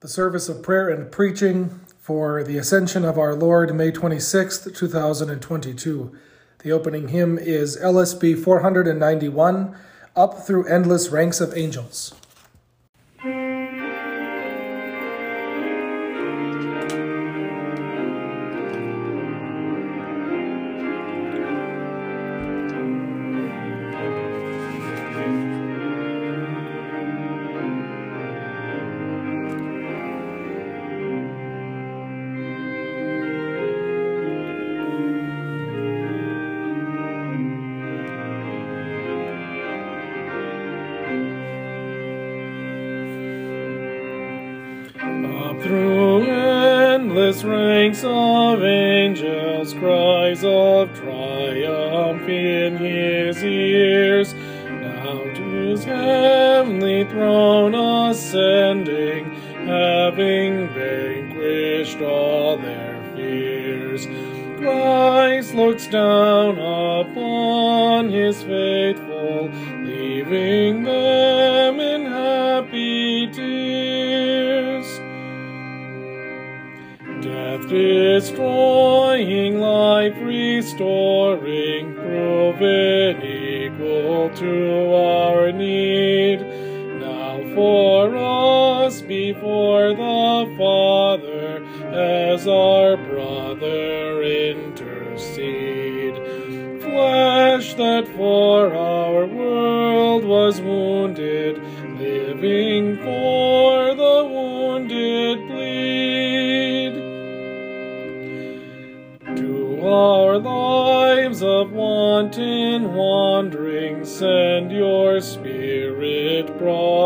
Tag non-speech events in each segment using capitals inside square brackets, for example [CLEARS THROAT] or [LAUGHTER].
The service of prayer and preaching for the Ascension of our Lord, May 26th, 2022. The opening hymn is LSB 491, Up Through Endless Ranks of Angels.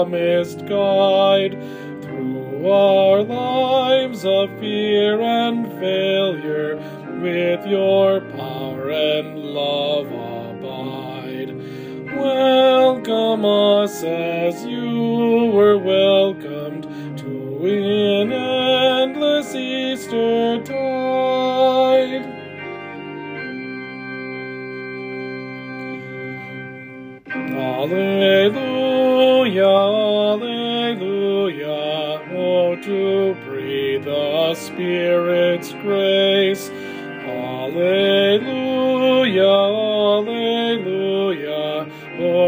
Promised guide. Through our lives of fear and failure, with your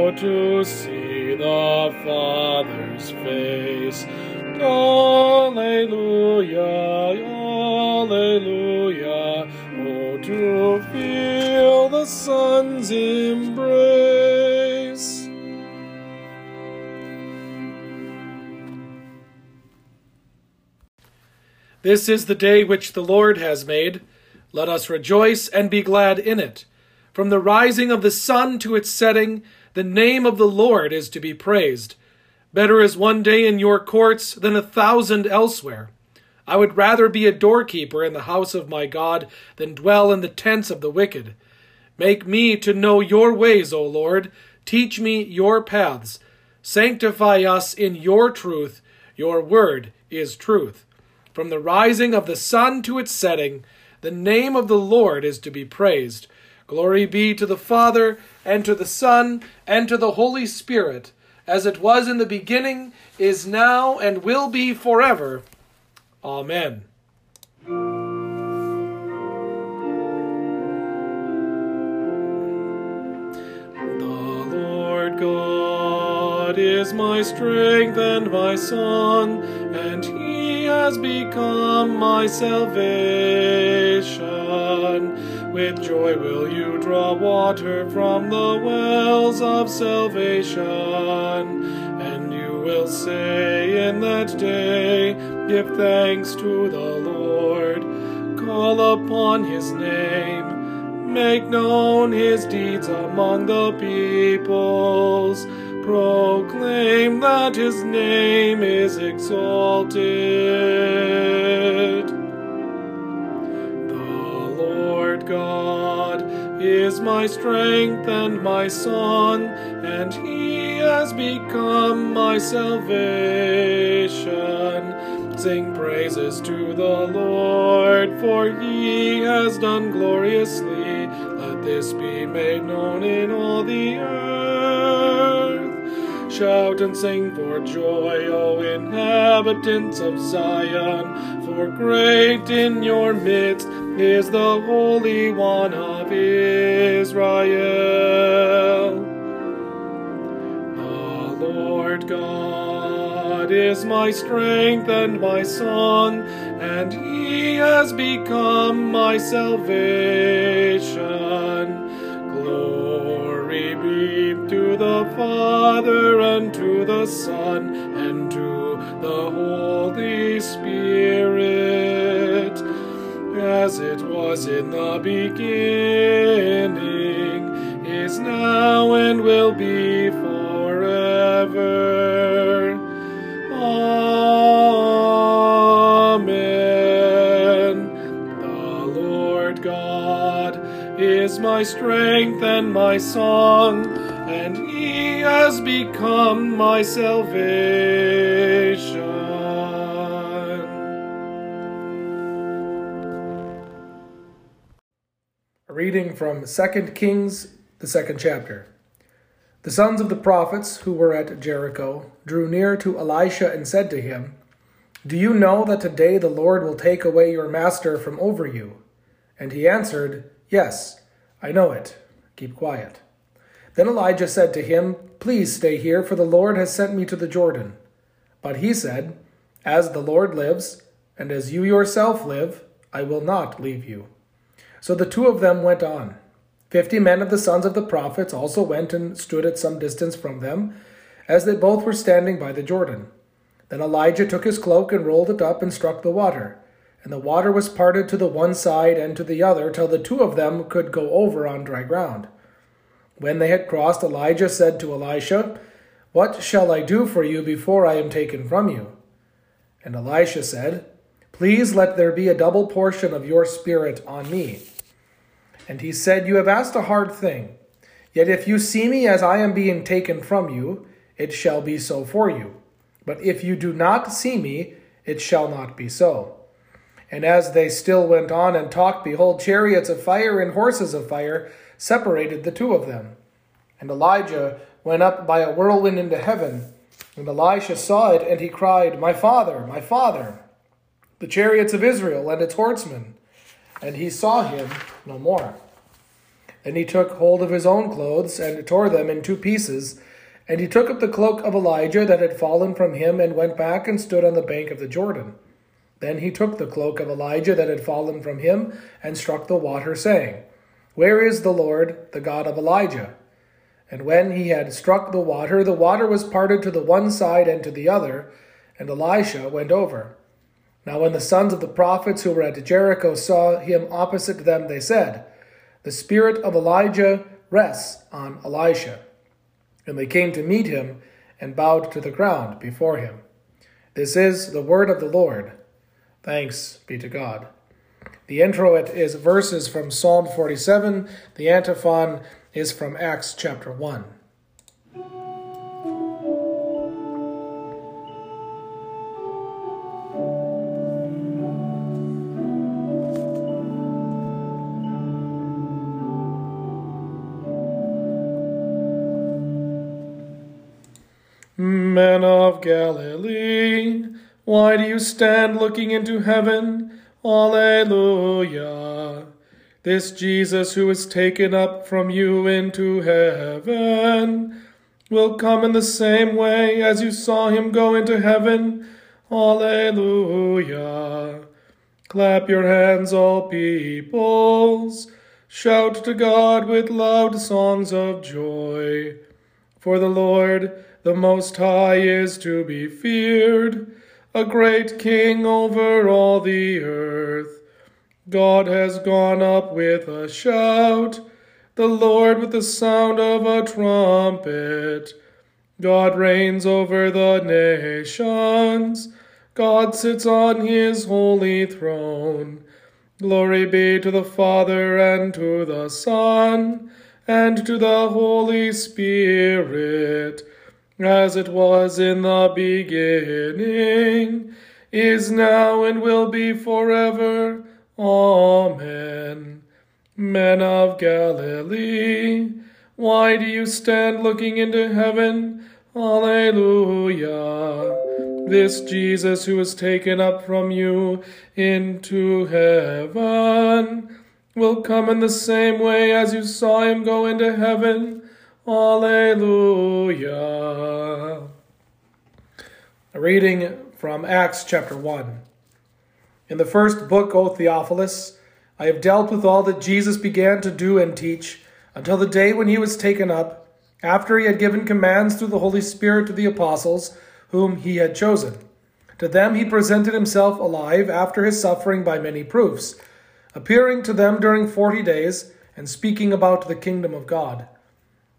oh to see the Father's face. Alleluia, Alleluia, oh to feel the Son's embrace. This is the day which the Lord has made. Let us rejoice and be glad in it. From the rising of the sun to its setting, the name of the Lord is to be praised. Better is one day in your courts than a thousand elsewhere. I would rather be a doorkeeper in the house of my God than dwell in the tents of the wicked. Make me to know your ways, O Lord. Teach me your paths. Sanctify us in your truth. Your word is truth. From the rising of the sun to its setting, the name of the Lord is to be praised. Glory be to the Father, and to the Son, and to the Holy Spirit, as it was in the beginning, is now, and will be forever. Amen. The Lord God is my strength and my song, and he has become my salvation. With joy will you draw water from the wells of salvation, and you will say in that day, Give thanks to the Lord, call upon his name. Make known his deeds among the peoples. Proclaim that his name is exalted. Is my strength and my song, and he has become my salvation. Sing praises to the Lord, for he has done gloriously. Let this be made known in all the earth. Shout and sing for joy, O inhabitants of Zion, for great in your midst is the Holy One Israel. The Lord God is my strength and my song, and he has become my salvation. Glory be to the Father, and to the Son, and to the Holy Spirit, as it was in the beginning, is now, and will be forever. Amen. The Lord God is my strength and my song, and he has become my salvation. Reading from 2 Kings, the second chapter. The sons of the prophets who were at Jericho drew near to Elisha and said to him, Do you know that today the Lord will take away your master from over you? And he answered, Yes, I know it. Keep quiet. Then Elijah said to him, Please stay here, for the Lord has sent me to the Jordan. But he said, As the Lord lives, and as you yourself live, I will not leave you. So the two of them went on. Fifty men of the sons of the prophets also went and stood at some distance from them, as they both were standing by the Jordan. Then Elijah took his cloak and rolled it up and struck the water. And the water was parted to the one side and to the other, till the two of them could go over on dry ground. When they had crossed, Elijah said to Elisha, What shall I do for you before I am taken from you? And Elisha said, Please let there be a double portion of your spirit on me. And he said, You have asked a hard thing. Yet if you see me as I am being taken from you, it shall be so for you. But if you do not see me, it shall not be so. And as they still went on and talked, behold, chariots of fire and horses of fire separated the two of them. And Elijah went up by a whirlwind into heaven. And Elisha saw it, and he cried, My father, my father, the chariots of Israel and its horsemen. And he saw him no more. Then he took hold of his own clothes and tore them in two pieces. And he took up the cloak of Elijah that had fallen from him and went back and stood on the bank of the Jordan. Then he took the cloak of Elijah that had fallen from him and struck the water, saying, Where is the Lord, the God of Elijah? And when he had struck the water, the water was parted to the one side and to the other, and Elisha went over. Now when the sons of the prophets who were at Jericho saw him opposite them, they said, The spirit of Elijah rests on Elisha. And they came to meet him and bowed to the ground before him. This is the word of the Lord. Thanks be to God. The introit is verses from Psalm 47. The antiphon is from Acts chapter 1. Galilee, why do you stand looking into heaven? Alleluia. This Jesus who is taken up from you into heaven will come in the same way as you saw him go into heaven. Alleluia. Clap your hands, all peoples. Shout to God with loud songs of joy. For the Lord, the Most High, is to be feared, a great King over all the earth. God has gone up with a shout, the Lord with the sound of a trumpet. God reigns over the nations. God sits on his holy throne. Glory be to the Father and to the Son and to the Holy Spirit, as it was in the beginning, is now, and will be forever. Amen. Men of Galilee, why do you stand looking into heaven? Alleluia. This Jesus who was taken up from you into heaven will come in the same way as you saw him go into heaven. Alleluia. A reading from Acts chapter 1. In the first book, O Theophilus, I have dealt with all that Jesus began to do and teach until the day when he was taken up after he had given commands through the Holy Spirit to the apostles whom he had chosen. To them he presented himself alive after his suffering by many proofs, appearing to them during forty days, and speaking about the kingdom of God.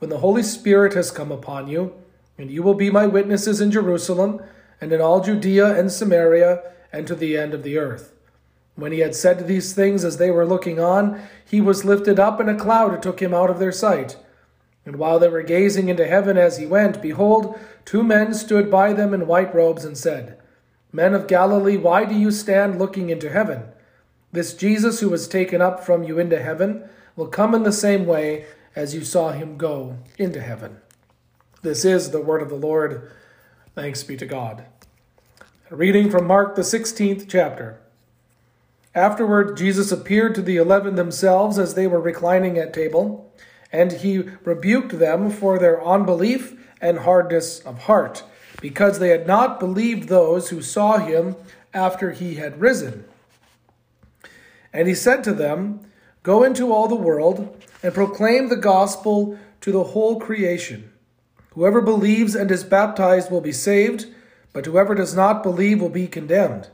when the Holy Spirit has come upon you, and you will be my witnesses in Jerusalem, and in all Judea and Samaria, and to the end of the earth. When he had said these things as they were looking on, he was lifted up, and a cloud took him out of their sight. And while they were gazing into heaven as he went, behold, two men stood by them in white robes and said, Men of Galilee, why do you stand looking into heaven? This Jesus who was taken up from you into heaven will come in the same way as you saw him go into heaven. This is the word of the Lord. Thanks be to God. A reading from Mark, the 16th chapter. Afterward, Jesus appeared to the eleven themselves as they were reclining at table and he rebuked them for their unbelief and hardness of heart, because they had not believed those who saw him after he had risen. And he said to them, Go into all the world and proclaim the gospel to the whole creation. Whoever believes and is baptized will be saved, but whoever does not believe will be condemned.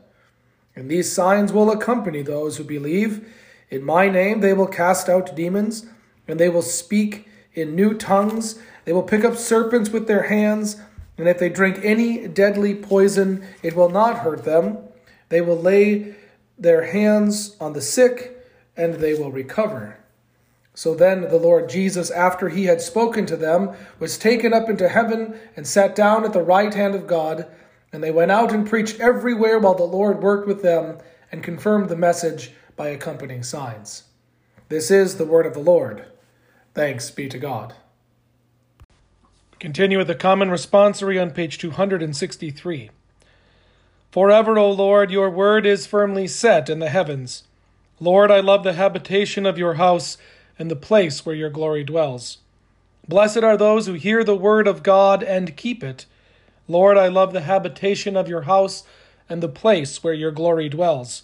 And these signs will accompany those who believe. In my name they will cast out demons and they will speak in new tongues. They will pick up serpents with their hands, and if they drink any deadly poison, it will not hurt them. They will lay their hands on the sick, and they will recover. So then the Lord Jesus, after he had spoken to them, was taken up into heaven and sat down at the right hand of God. And they went out and preached everywhere while the Lord worked with them and confirmed the message by accompanying signs. This is the word of the Lord. Thanks be to God. Continue with the common responsory on page 263. Forever, O Lord, your word is firmly set in the heavens. Lord, I love the habitation of your house and the place where your glory dwells. Blessed are those who hear the word of God and keep it. Lord, I love the habitation of your house and the place where your glory dwells.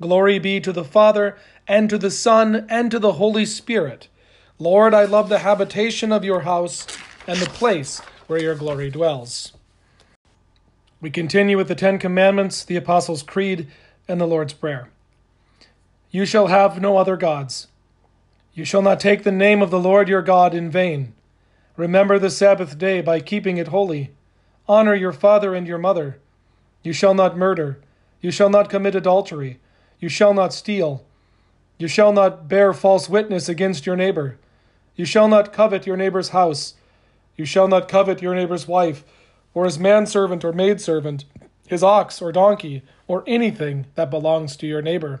Glory be to the Father, and to the Son, and to the Holy Spirit Lord, I love the habitation of your house and the place where your glory dwells. We continue with the Ten Commandments, the Apostles' Creed, and the Lord's Prayer. You shall have no other gods. You shall not take the name of the Lord your God in vain. Remember the Sabbath day by keeping it holy. Honor your father and your mother. You shall not murder. You shall not commit adultery. You shall not steal. You shall not bear false witness against your neighbor. You shall not covet your neighbor's house. You shall not covet your neighbor's wife, or his manservant or maidservant, his ox or donkey, or anything that belongs to your neighbor.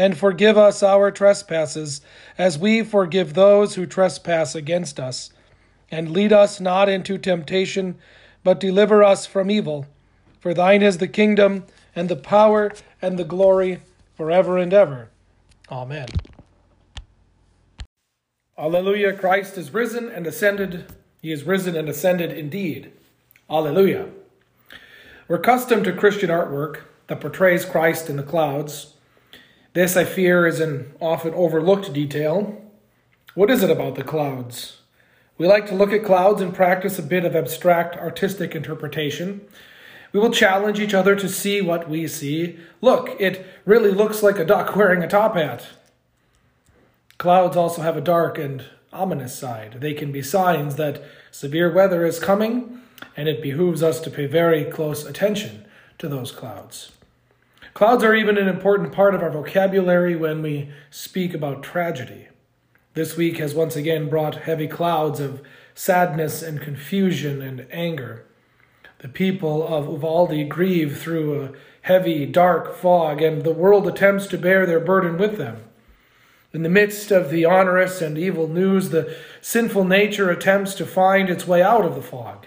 and forgive us our trespasses, as we forgive those who trespass against us. And lead us not into temptation, but deliver us from evil. For thine is the kingdom, and the power, and the glory, forever and ever. Amen. Alleluia, Christ is risen and ascended. He is risen and ascended indeed. Alleluia. We're accustomed to Christian artwork that portrays Christ in the clouds. This, I fear, is an often overlooked detail. What is it about the clouds? We like to look at clouds and practice a bit of abstract artistic interpretation. We will challenge each other to see what we see. Look, it really looks like a duck [LAUGHS] wearing a top hat. Clouds also have a dark and ominous side. They can be signs that severe weather is coming, and it behooves us to pay very close attention to those clouds. Clouds are even an important part of our vocabulary when we speak about tragedy. This week has once again brought heavy clouds of sadness and confusion and anger. The people of Uvalde grieve through a heavy, dark fog, and the world attempts to bear their burden with them. In the midst of the onerous and evil news, the sinful nature attempts to find its way out of the fog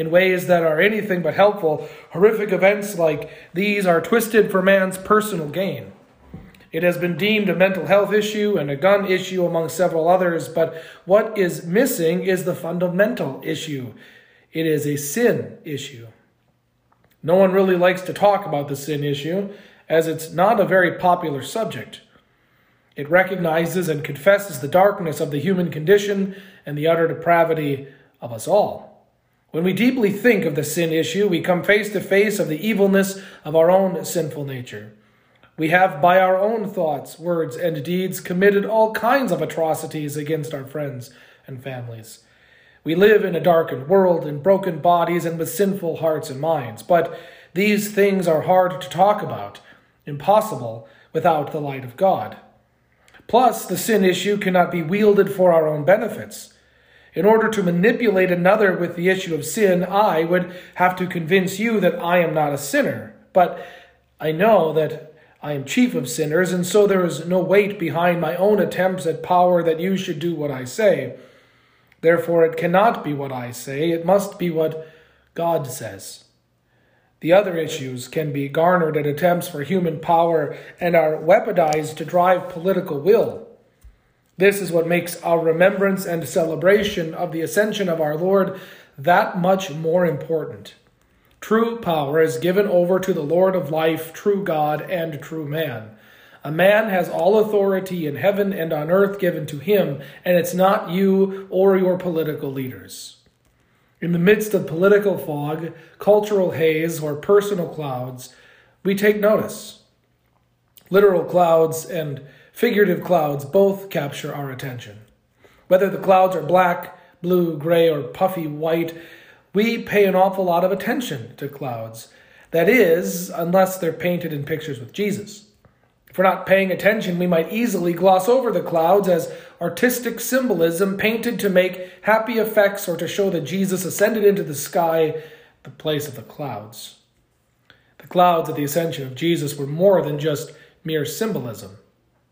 in ways that are anything but helpful. Horrific events like these are twisted for man's personal gain. It has been deemed a mental health issue and a gun issue among several others, but what is missing is the fundamental issue. It is a sin issue. No one really likes to talk about the sin issue, as it's not a very popular subject. It recognizes and confesses the darkness of the human condition and the utter depravity of us all. When we deeply think of the sin issue, we come face to face of the evilness of our own sinful nature. We have, by our own thoughts, words, and deeds, committed all kinds of atrocities against our friends and families. We live in a darkened world, in broken bodies, and with sinful hearts and minds. But these things are hard to talk about, impossible without the light of God. Plus, the sin issue cannot be wielded for our own benefits. In order to manipulate another with the issue of sin, I would have to convince you that I am not a sinner. But I know that I am chief of sinners, and so there is no weight behind my own attempts at power that you should do what I say. Therefore, it cannot be what I say, it must be what God says. The other issues can be garnered at attempts for human power and are weaponized to drive political will. This is what makes our remembrance and celebration of the ascension of our Lord that much more important. True power is given over to the Lord of life, true God and true man. A man has all authority in heaven and on earth given to him, and it's not you or your political leaders. In the midst of political fog, cultural haze, or personal clouds, we take notice. Literal clouds and Figurative clouds both capture our attention. Whether the clouds are black, blue, gray, or puffy white, we pay an awful lot of attention to clouds. That is, unless they're painted in pictures with Jesus. If we're not paying attention, we might easily gloss over the clouds as artistic symbolism painted to make happy effects or to show that Jesus ascended into the sky, the place of the clouds. The clouds at the ascension of Jesus were more than just mere symbolism.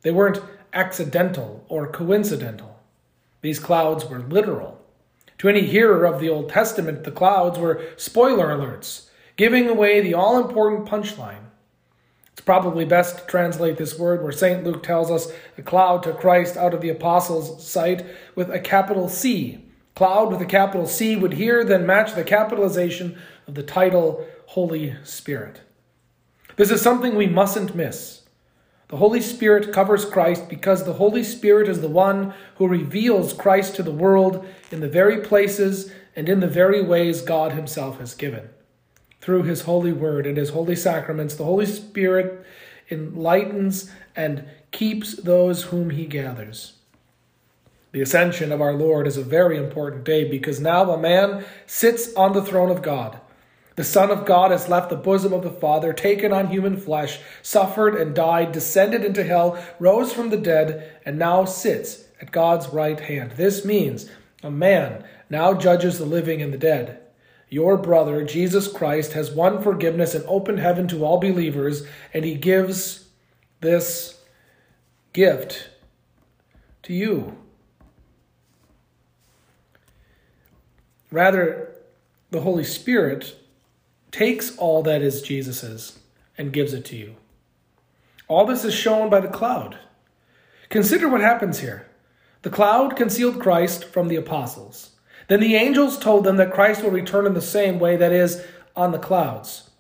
They weren't accidental or coincidental. These clouds were literal. To any hearer of the Old Testament, the clouds were spoiler alerts, giving away the all important punchline. It's probably best to translate this word where St. Luke tells us a cloud to Christ out of the apostles' sight with a capital C. Cloud with a capital C would here then match the capitalization of the title Holy Spirit. This is something we mustn't miss. The Holy Spirit covers Christ because the Holy Spirit is the one who reveals Christ to the world in the very places and in the very ways God Himself has given. Through His holy word and His holy sacraments, the Holy Spirit enlightens and keeps those whom He gathers. The ascension of our Lord is a very important day because now a man sits on the throne of God. The Son of God has left the bosom of the Father, taken on human flesh, suffered and died, descended into hell, rose from the dead, and now sits at God's right hand. This means a man now judges the living and the dead. your brother, Jesus Christ, has won forgiveness and opened heaven to all believers, and he gives this gift to you. Rather, the Holy Spirit takes all that is Jesus's and gives it to you. All this is shown by the cloud. Consider what happens here. The cloud concealed Christ from the apostles. Then the angels told them that Christ will return in the same way, that is, on the clouds.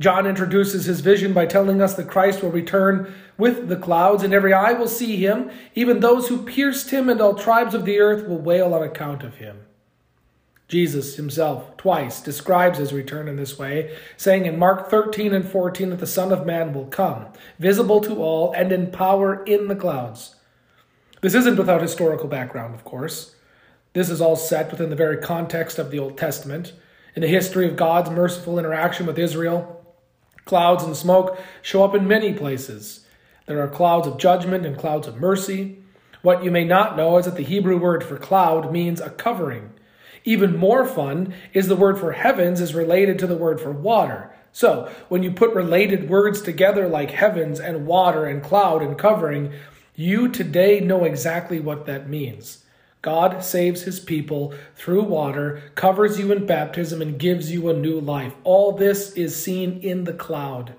John introduces his vision by telling us that Christ will return with the clouds, and every eye will see him. Even those who pierced him and all tribes of the earth will wail on account of him. Jesus himself twice describes his return in this way, saying in Mark 13 and 14 that the Son of Man will come, visible to all and in power in the clouds. This isn't without historical background, of course. This is all set within the very context of the Old Testament. In the history of God's merciful interaction with Israel, clouds and smoke show up in many places. There are clouds of judgment and clouds of mercy. What you may not know is that the Hebrew word for cloud means a covering. Even more fun is the word for heavens is related to the word for water. So, when you put related words together like heavens and water and cloud and covering, you today know exactly what that means. God saves his people through water, covers you in baptism, and gives you a new life. All this is seen in the cloud.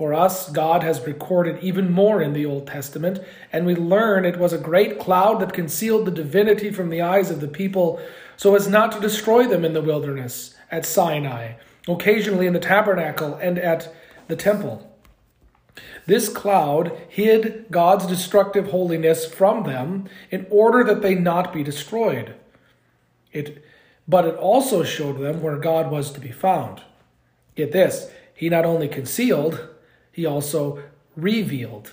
For us, God has recorded even more in the Old Testament, and we learn it was a great cloud that concealed the divinity from the eyes of the people so as not to destroy them in the wilderness, at Sinai, occasionally in the tabernacle, and at the temple. This cloud hid God's destructive holiness from them in order that they not be destroyed. It, but it also showed them where God was to be found. Get this, he not only concealed, he also revealed.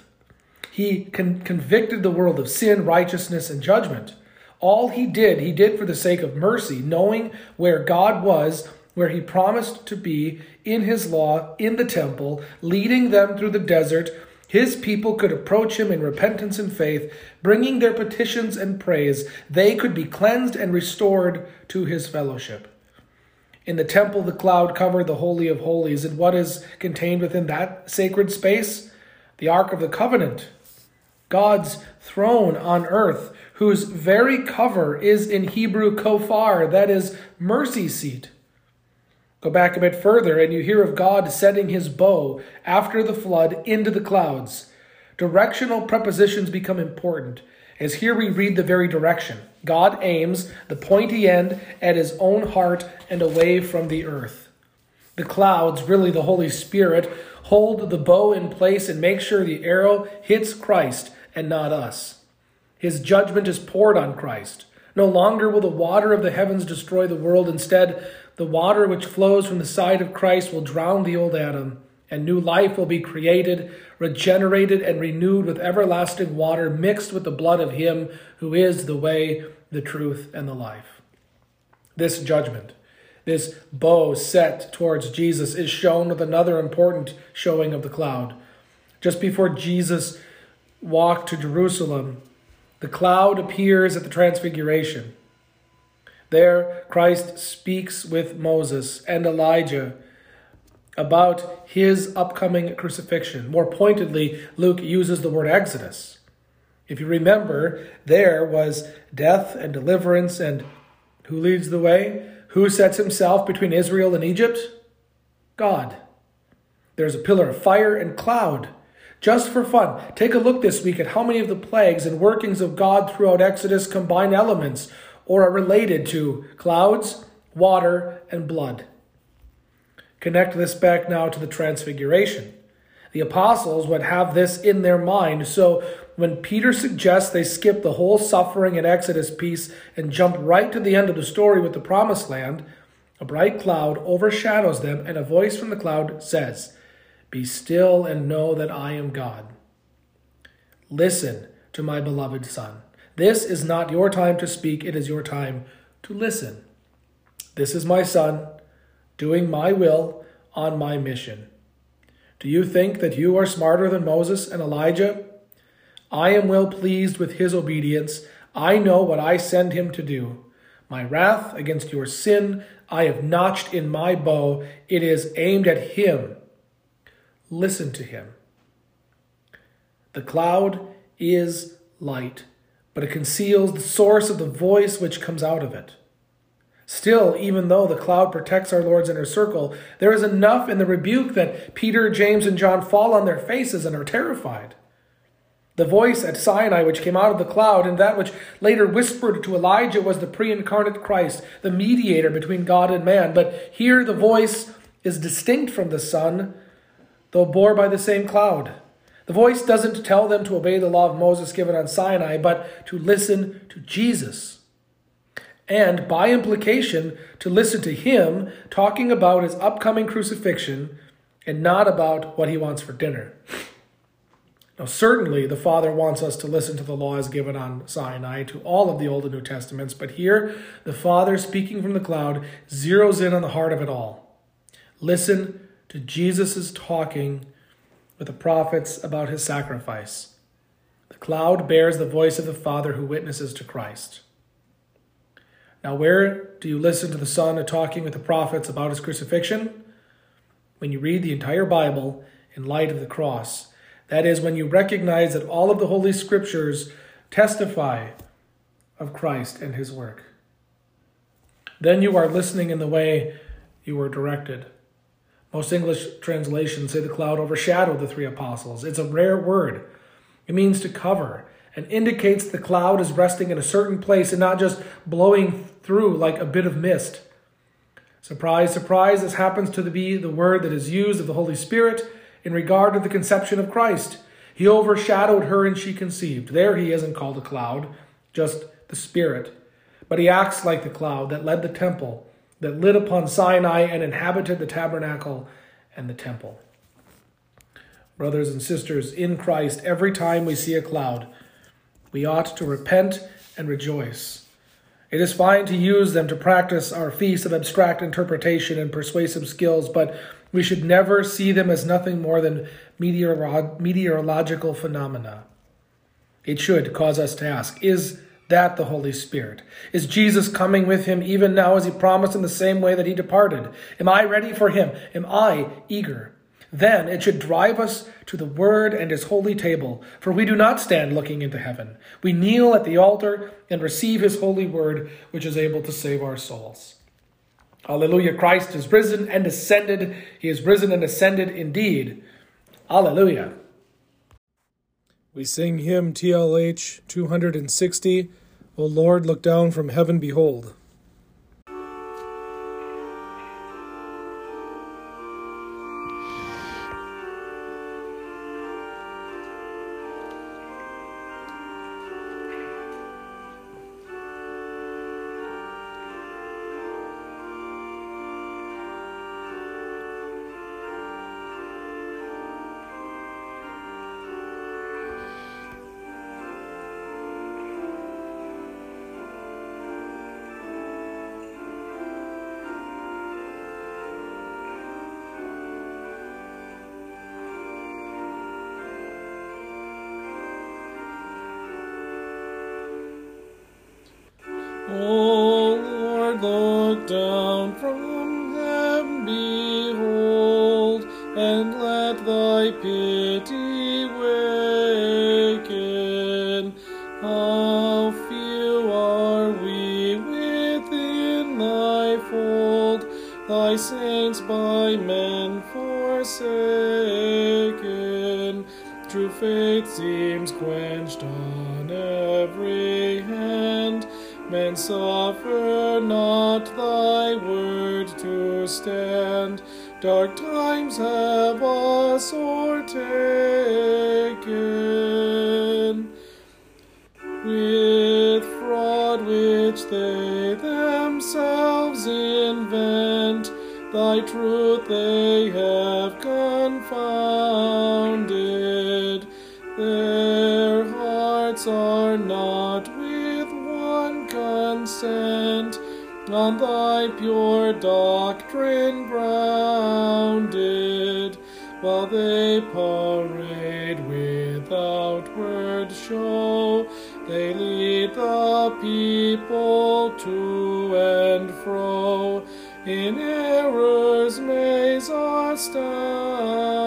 He con- convicted the world of sin, righteousness, and judgment. All he did, he did for the sake of mercy, knowing where God was, where he promised to be in his law, in the temple, leading them through the desert. His people could approach him in repentance and faith, bringing their petitions and praise. They could be cleansed and restored to his fellowship. In the temple, the cloud covered the Holy of Holies. And what is contained within that sacred space? The Ark of the Covenant, God's throne on earth, whose very cover is in Hebrew kofar, that is, mercy seat. Go back a bit further, and you hear of God setting his bow after the flood into the clouds. Directional prepositions become important, as here we read the very direction. God aims the pointy end at his own heart and away from the earth. The clouds, really the Holy Spirit, hold the bow in place and make sure the arrow hits Christ and not us. His judgment is poured on Christ. No longer will the water of the heavens destroy the world. Instead, the water which flows from the side of Christ will drown the old Adam, and new life will be created, regenerated, and renewed with everlasting water mixed with the blood of Him who is the way, the truth, and the life. This judgment, this bow set towards Jesus, is shown with another important showing of the cloud. Just before Jesus walked to Jerusalem, the cloud appears at the Transfiguration. There, Christ speaks with Moses and Elijah about his upcoming crucifixion. More pointedly, Luke uses the word Exodus. If you remember, there was death and deliverance, and who leads the way? Who sets himself between Israel and Egypt? God. There's a pillar of fire and cloud. Just for fun, take a look this week at how many of the plagues and workings of God throughout Exodus combine elements or are related to clouds, water, and blood. Connect this back now to the Transfiguration. The apostles would have this in their mind, so when Peter suggests they skip the whole suffering and Exodus piece and jump right to the end of the story with the promised land, a bright cloud overshadows them, and a voice from the cloud says, Be still and know that I am God. Listen to my beloved Son. This is not your time to speak, it is your time to listen. This is my Son, doing my will on my mission. Do you think that you are smarter than Moses and Elijah? I am well pleased with his obedience. I know what I send him to do. My wrath against your sin I have notched in my bow. It is aimed at him. Listen to him. The cloud is light, but it conceals the source of the voice which comes out of it. Still, even though the cloud protects our Lord's inner circle, there is enough in the rebuke that Peter, James, and John fall on their faces and are terrified. The voice at Sinai, which came out of the cloud, and that which later whispered to Elijah, was the pre incarnate Christ, the mediator between God and man. But here the voice is distinct from the Son, though bore by the same cloud. The voice doesn't tell them to obey the law of Moses given on Sinai, but to listen to Jesus. And by implication, to listen to him talking about his upcoming crucifixion and not about what he wants for dinner. Now, certainly, the Father wants us to listen to the laws given on Sinai, to all of the Old and New Testaments, but here, the Father, speaking from the cloud, zeroes in on the heart of it all. Listen to Jesus' talking with the prophets about his sacrifice. The cloud bears the voice of the Father who witnesses to Christ. Now, where do you listen to the Son talking with the prophets about his crucifixion? When you read the entire Bible in light of the cross that is, when you recognize that all of the Holy Scriptures testify of Christ and his work. Then you are listening in the way you were directed. Most English translations say the cloud overshadowed the three apostles. It's a rare word. It means to cover and indicates the cloud is resting in a certain place and not just blowing through like a bit of mist. Surprise, surprise, this happens to be the word that is used of the Holy Spirit in regard to the conception of Christ. He overshadowed her and she conceived. There he isn't called a cloud, just the Spirit. But he acts like the cloud that led the temple, that lit upon Sinai and inhabited the tabernacle and the temple. Brothers and sisters, in Christ, every time we see a cloud, we ought to repent and rejoice. It is fine to use them to practice our feast of abstract interpretation and persuasive skills, but we should never see them as nothing more than meteoro- meteorological phenomena. It should cause us to ask Is that the Holy Spirit? Is Jesus coming with him even now as he promised in the same way that he departed? Am I ready for him? Am I eager? Then it should drive us to the Word and His holy table, for we do not stand looking into heaven. We kneel at the altar and receive His holy Word, which is able to save our souls. Alleluia. Christ is risen and ascended. He is risen and ascended indeed. Alleluia. We sing hymn TLH 260. O Lord, look down from heaven, behold. Faith seems quenched on every hand Men suffer not thy word to stand. Dark times have hearts with one consent on thy pure doctrine grounded, while they parade with outward show They lead the people to and fro in error's maze astounded.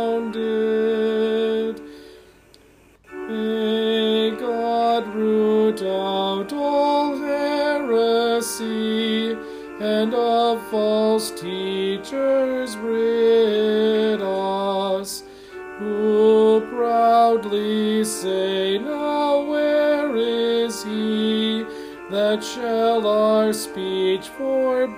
Shall our speech forbid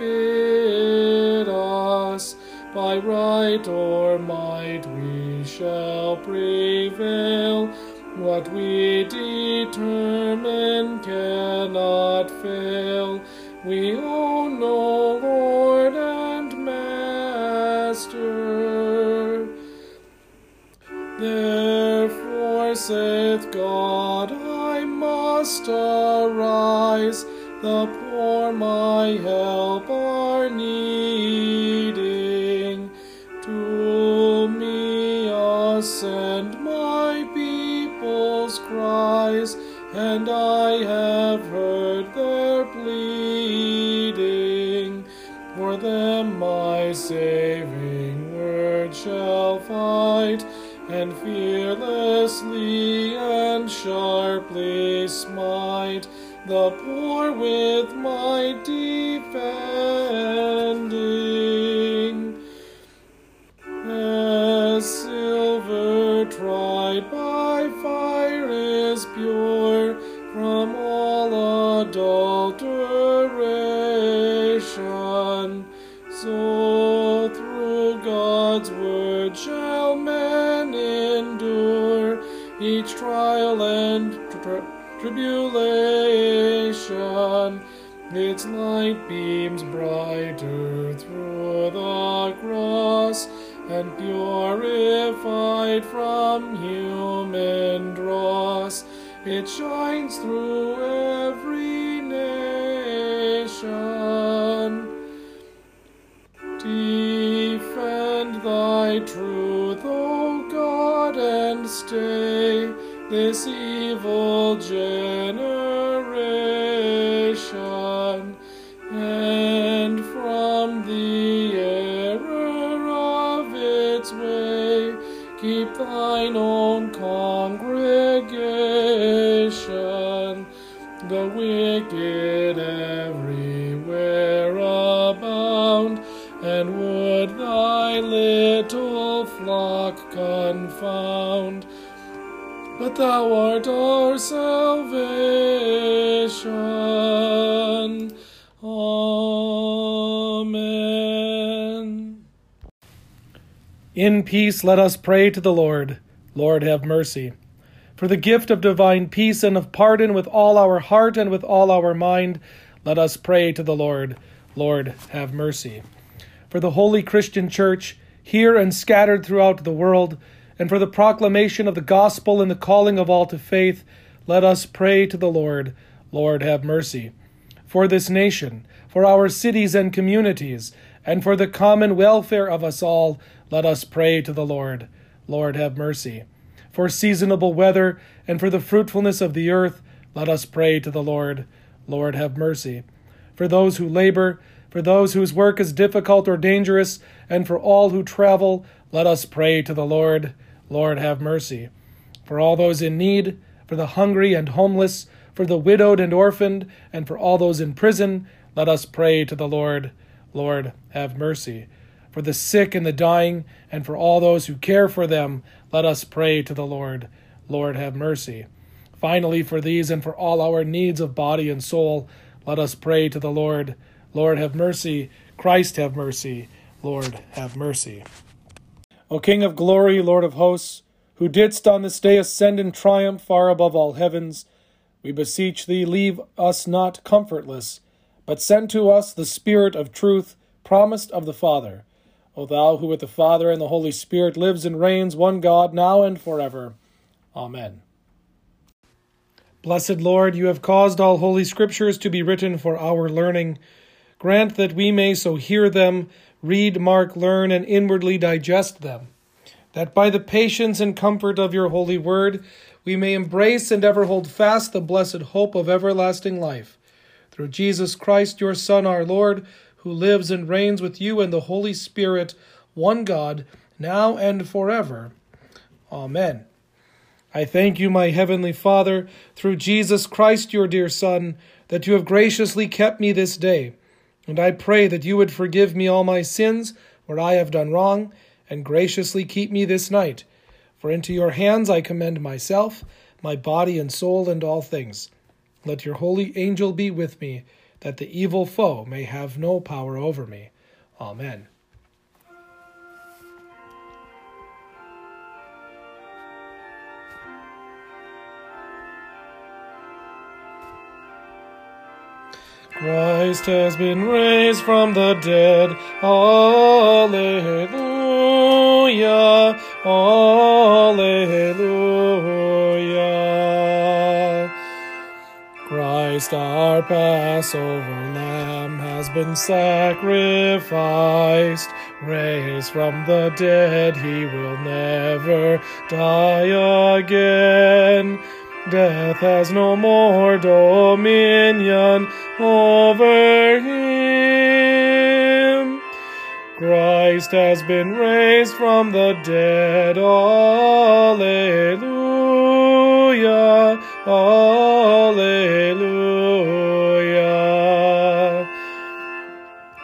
us? By right or might we shall prevail. What we determine cannot fail. We own no Lord and Master. Therefore saith God, I must arise. The poor my help are needing. To me ascend my people's cries, and I have heard their pleading. For them my saving word shall fight, and fearlessly and sharply smite the poor with my defending. As silver tried by fire is pure from all adulteration, so through God's word shall men endure each trial and tri- tribulation. Its light beams brighter through the cross, and purified from human dross, it shines through every nation. Defend thy truth, O God, and stay this evil generation, confound. But thou art our salvation. Amen. In peace, let us pray to the Lord. Lord, have mercy. For the gift of divine peace and of pardon with all our heart and with all our mind, let us pray to the Lord. Lord, have mercy. For the holy Christian Church, here and scattered throughout the world, and for the proclamation of the gospel and the calling of all to faith, let us pray to the Lord. Lord, have mercy. For this nation, for our cities and communities, and for the common welfare of us all, let us pray to the Lord. Lord, have mercy. For seasonable weather and for the fruitfulness of the earth, let us pray to the Lord. Lord, have mercy. For those who labor, for those whose work is difficult or dangerous, and for all who travel, let us pray to the Lord. Lord, have mercy. For all those in need, for the hungry and homeless, for the widowed and orphaned, and for all those in prison, let us pray to the Lord. Lord, have mercy. For the sick and the dying, and for all those who care for them, let us pray to the Lord. Lord, have mercy. Finally, for these and for all our needs of body and soul, let us pray to the Lord. Lord, have mercy. Christ, have mercy. Lord, have mercy. O King of glory, Lord of hosts, who didst on this day ascend in triumph far above all heavens, we beseech thee, leave us not comfortless, but send to us the Spirit of truth promised of the Father. O thou who with the Father and the Holy Spirit lives and reigns, one God, now and forever. Amen. Blessed Lord, you have caused all holy scriptures to be written for our learning. Grant that we may so hear them, read, mark, learn, and inwardly digest them, that by the patience and comfort of your holy word we may embrace and ever hold fast the blessed hope of everlasting life. Through Jesus Christ, your Son, our Lord, who lives and reigns with you and the Holy Spirit, one God, now and forever. Amen. I thank you, my heavenly Father, through Jesus Christ, your dear Son, that you have graciously kept me this day. And I pray that you would forgive me all my sins where I have done wrong, and graciously keep me this night for into your hands I commend myself, my body and soul, and all things. Let your holy angel be with me, that the evil foe may have no power over me. Amen. Christ has been raised from the dead. Alleluia. Alleluia. Christ our Passover Lamb has been sacrificed. Raised from the dead, he will never die again. Death has no more dominion over him. Christ has been raised from the dead. Alleluia. Alleluia.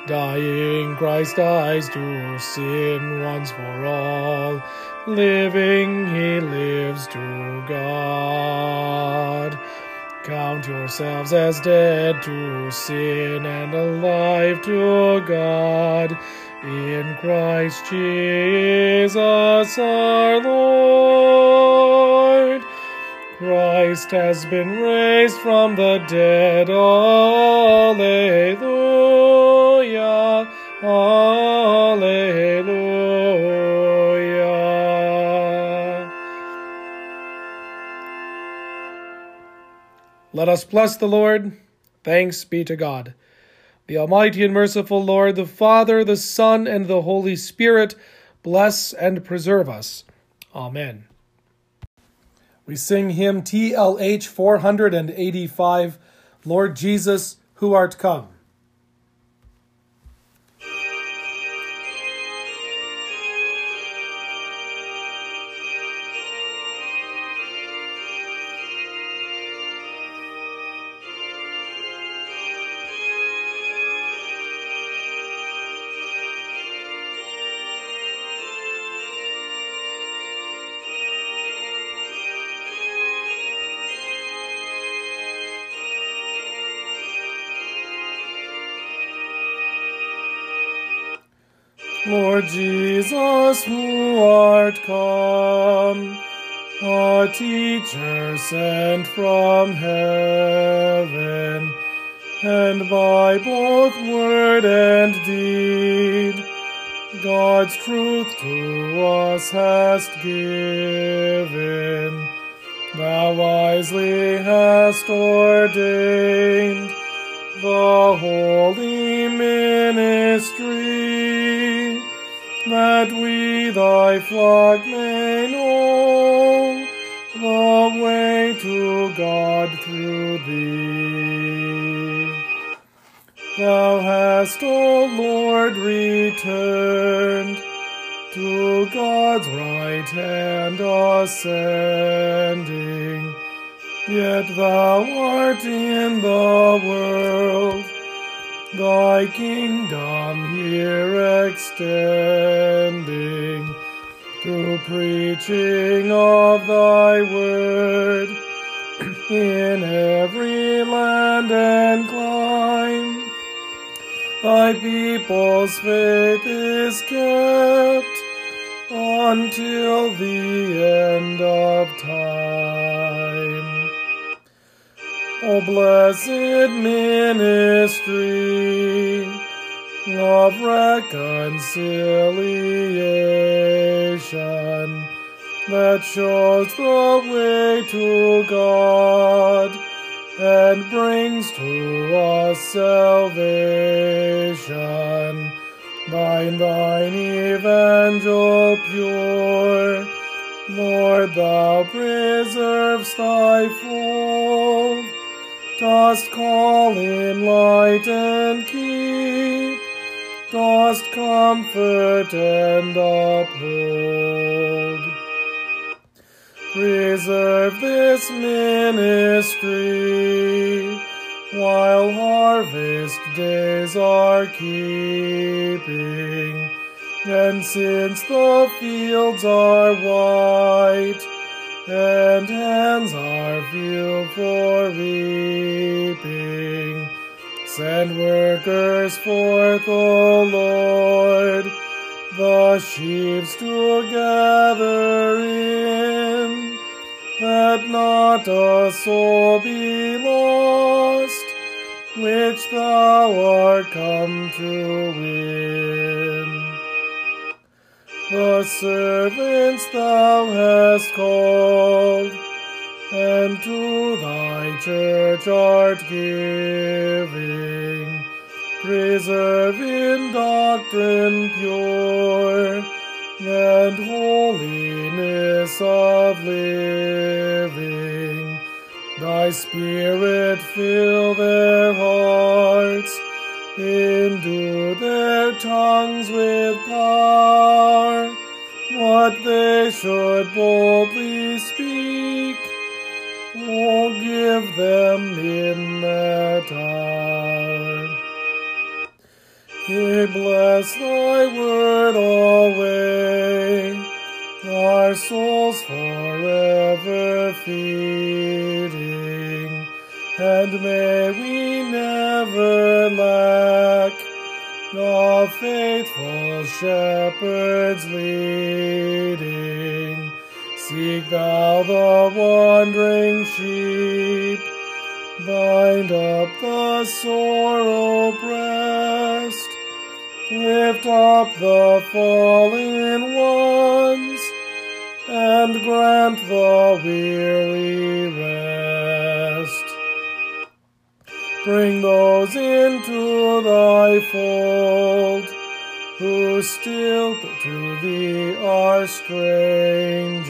Dying, Christ dies to sin once for all. Living, he lives to God. Count yourselves as dead to sin and alive to God in Christ Jesus our Lord. Christ has been raised from the dead. Alleluia. Alleluia. Let us bless the Lord. Thanks be to God. The Almighty and merciful Lord, the Father, the Son, and the Holy Spirit, bless and preserve us. Amen. We sing hymn TLH 485, Lord Jesus, who art come. Lord Jesus, who art come, a teacher sent from heaven, and by both word and deed, God's truth to us hast given. Thou wisely hast ordained the holy ministry, that we thy flock may know the way to God through thee. Thou hast, O Lord, returned to God's right hand ascending. Yet thou art in the world, thy kingdom here extending, through preaching of thy word [CLEARS THROAT] in every land and clime. Thy people's faith is kept until the end of time. O blessed ministry of reconciliation that shows the way to God and brings to us salvation. bind thine evangel pure. Lord, thou preservest thy fold, dost call in light and keep, dost comfort and uphold. Preserve this ministry while harvest days are keeping. And since the fields are white, and hands are filled for reaping, send workers forth, O Lord, the sheaves to gather in, that not a soul be lost, which thou art come to win. The servants thou hast called, and to thy church art giving, preserve in doctrine pure, and holiness of living. Thy Spirit fill their hearts, endue their tongues with power, what they should boldly speak. Oh, give them in that hour. Yea, bless thy word always, our souls forever feeding, and may we never lack the faithful shepherds leading. Seek thou the wandering sheep, bind up the sore oppressed, lift up the fallen ones, and grant the weary rest. Bring those into thy fold who still to thee are strangers.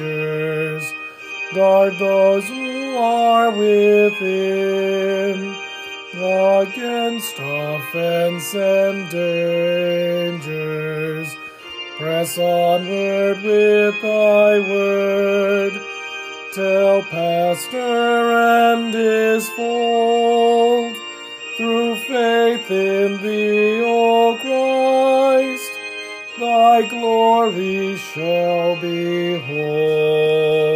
Guard those who are within against offense and dangers. Press onward with thy word, tell pastor and his fold, through faith in thee, O Christ, thy glory shall be behold.